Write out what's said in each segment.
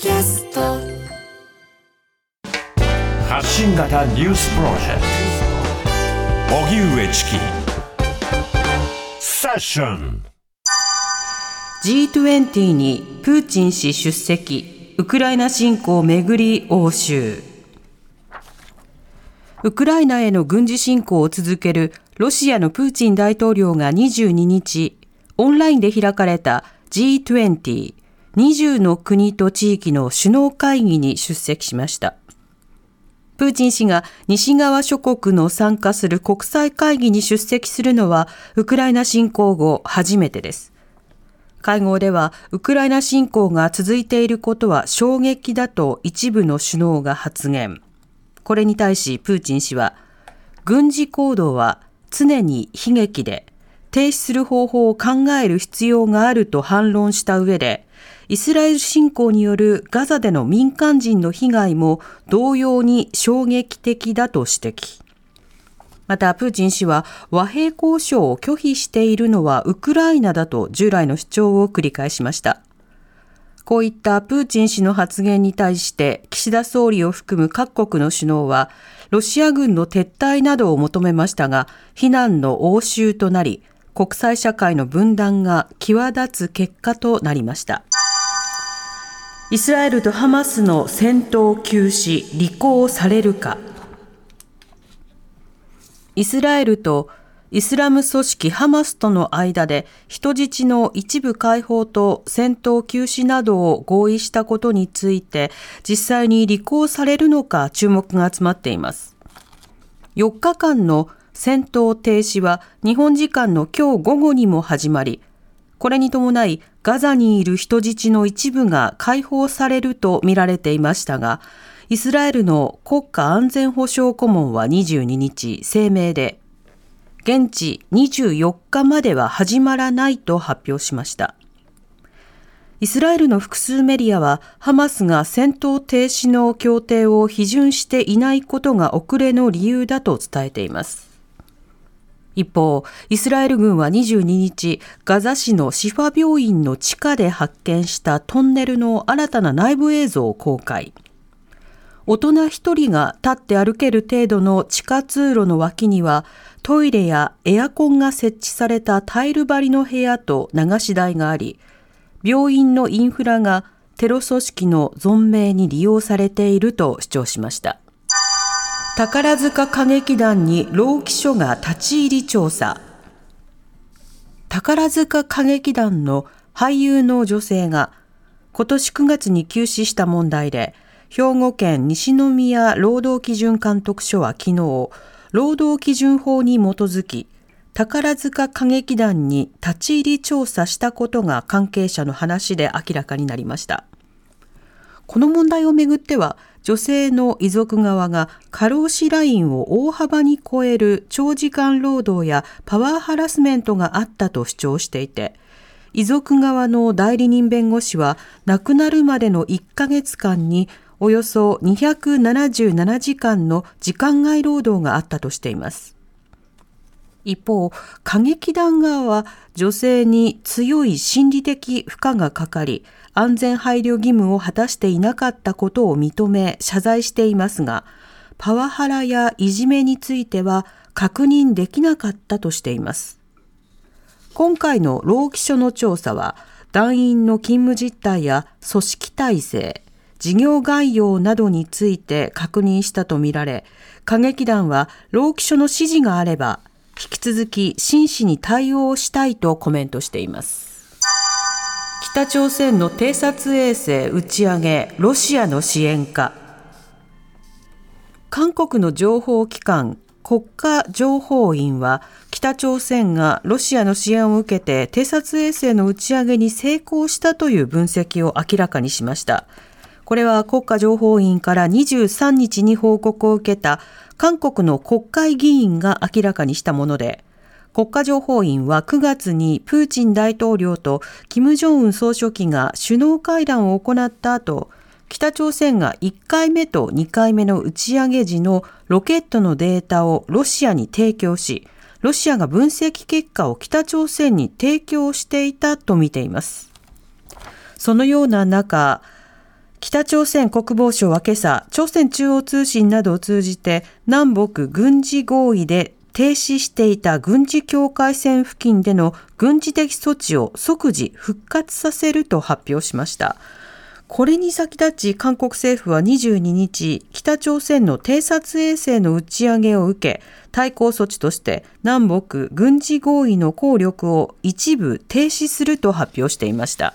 キャスト。発信型ニュースプロジェクト。荻上チキ。セッション。G20 にプーチン氏出席。ウクライナ侵攻めぐり欧州ウクライナへの軍事侵攻を続けるロシアのプーチン大統領が22日オンラインで開かれた G20 20の国と地域の首脳会議に出席しました。プーチン氏が西側諸国の参加する国際会議に出席するのはウクライナ侵攻後初めてです。会合ではウクライナ侵攻が続いていることは衝撃だと一部の首脳が発言。これに対しプーチン氏は軍事行動は常に悲劇で停止する方法を考える必要があると反論した上でイスラエル侵攻によるガザでの民間人の被害も同様に衝撃的だと指摘。また、プーチン氏は和平交渉を拒否しているのはウクライナだと従来の主張を繰り返しました。こういったプーチン氏の発言に対して岸田総理を含む各国の首脳はロシア軍の撤退などを求めましたが非難の応酬となり国際社会の分断が際立つ結果となりました。イスラエルとハマスの戦闘休止、履行されるか。イスラエルとイスラム組織ハマスとの間で人質の一部解放と戦闘休止などを合意したことについて実際に履行されるのか注目が集まっています。4日間の戦闘停止は日本時間の今日午後にも始まり、これに伴いガザにいる人質の一部が解放されると見られていましたが、イスラエルの国家安全保障顧問は22日声明で、現地24日までは始まらないと発表しました。イスラエルの複数メディアは、ハマスが戦闘停止の協定を批准していないことが遅れの理由だと伝えています。一方、イスラエル軍は22日、ガザ市のシファ病院の地下で発見したトンネルの新たな内部映像を公開。大人一人が立って歩ける程度の地下通路の脇には、トイレやエアコンが設置されたタイル張りの部屋と流し台があり、病院のインフラがテロ組織の存命に利用されていると主張しました。宝塚歌劇団に老基書が立ち入り調査。宝塚歌劇団の俳優の女性が今年9月に急死した問題で、兵庫県西宮労働基準監督署は昨日、労働基準法に基づき、宝塚歌劇団に立ち入り調査したことが関係者の話で明らかになりました。この問題をめぐっては、女性の遺族側が過労死ラインを大幅に超える長時間労働やパワーハラスメントがあったと主張していて、遺族側の代理人弁護士は亡くなるまでの1ヶ月間におよそ277時間の時間外労働があったとしています。一方、歌劇団側は女性に強い心理的負荷がかかり、安全配慮義務を果たしていなかったことを認め謝罪していますが、パワハラやいじめについては確認できなかったとしています。今回の労基署の調査は、団員の勤務実態や組織体制、事業概要などについて確認したとみられ、歌劇団は労基署の指示があれば、引き続き真摯に対応したいとコメントしています。北朝鮮の偵察衛星打ち上げ、ロシアの支援か。韓国の情報機関、国家情報院は、北朝鮮がロシアの支援を受けて偵察衛星の打ち上げに成功したという分析を明らかにしました。これは国家情報院から23日に報告を受けた韓国の国会議員が明らかにしたもので、国家情報院は9月にプーチン大統領と金正恩総書記が首脳会談を行った後、北朝鮮が1回目と2回目の打ち上げ時のロケットのデータをロシアに提供し、ロシアが分析結果を北朝鮮に提供していたと見ています。そのような中、北朝鮮国防省は今朝、朝鮮中央通信などを通じて南北軍事合意で停止していた軍事境界線付近での軍事的措置を即時復活させると発表しました。これに先立ち韓国政府は22日、北朝鮮の偵察衛星の打ち上げを受け、対抗措置として南北軍事合意の効力を一部停止すると発表していました。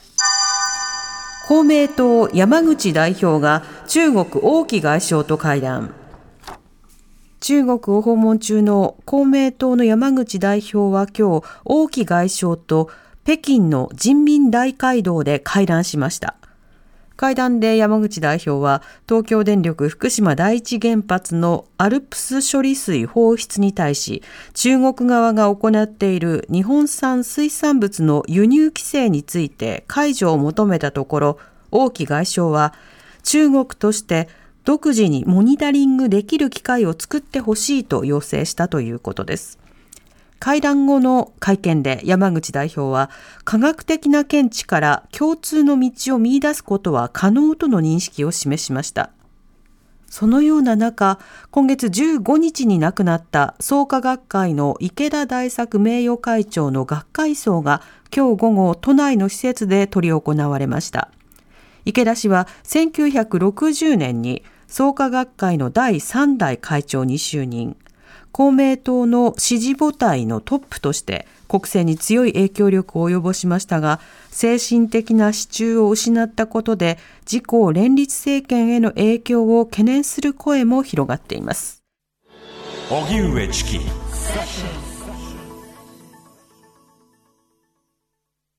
公明党山口代表が中国王毅外相と会談。中国を訪問中の公明党の山口代表は今日、王毅外相と北京の人民大会堂で会談しました。会談で山口代表は東京電力福島第一原発のアルプス処理水放出に対し中国側が行っている日本産水産物の輸入規制について解除を求めたところ王毅外相は中国として独自にモニタリングできる機会を作ってほしいと要請したということです。会談後の会見で山口代表は科学的な見地から共通の道を見出すことは可能との認識を示しました。そのような中、今月15日に亡くなった創価学会の池田大作名誉会長の学会葬が今日午後都内の施設で執り行われました。池田氏は1960年に創価学会の第3代会長に就任。公明党の支持母体のトップとして国政に強い影響力を及ぼしましたが、精神的な支柱を失ったことで、自公連立政権への影響を懸念する声も広がっています。荻上チキ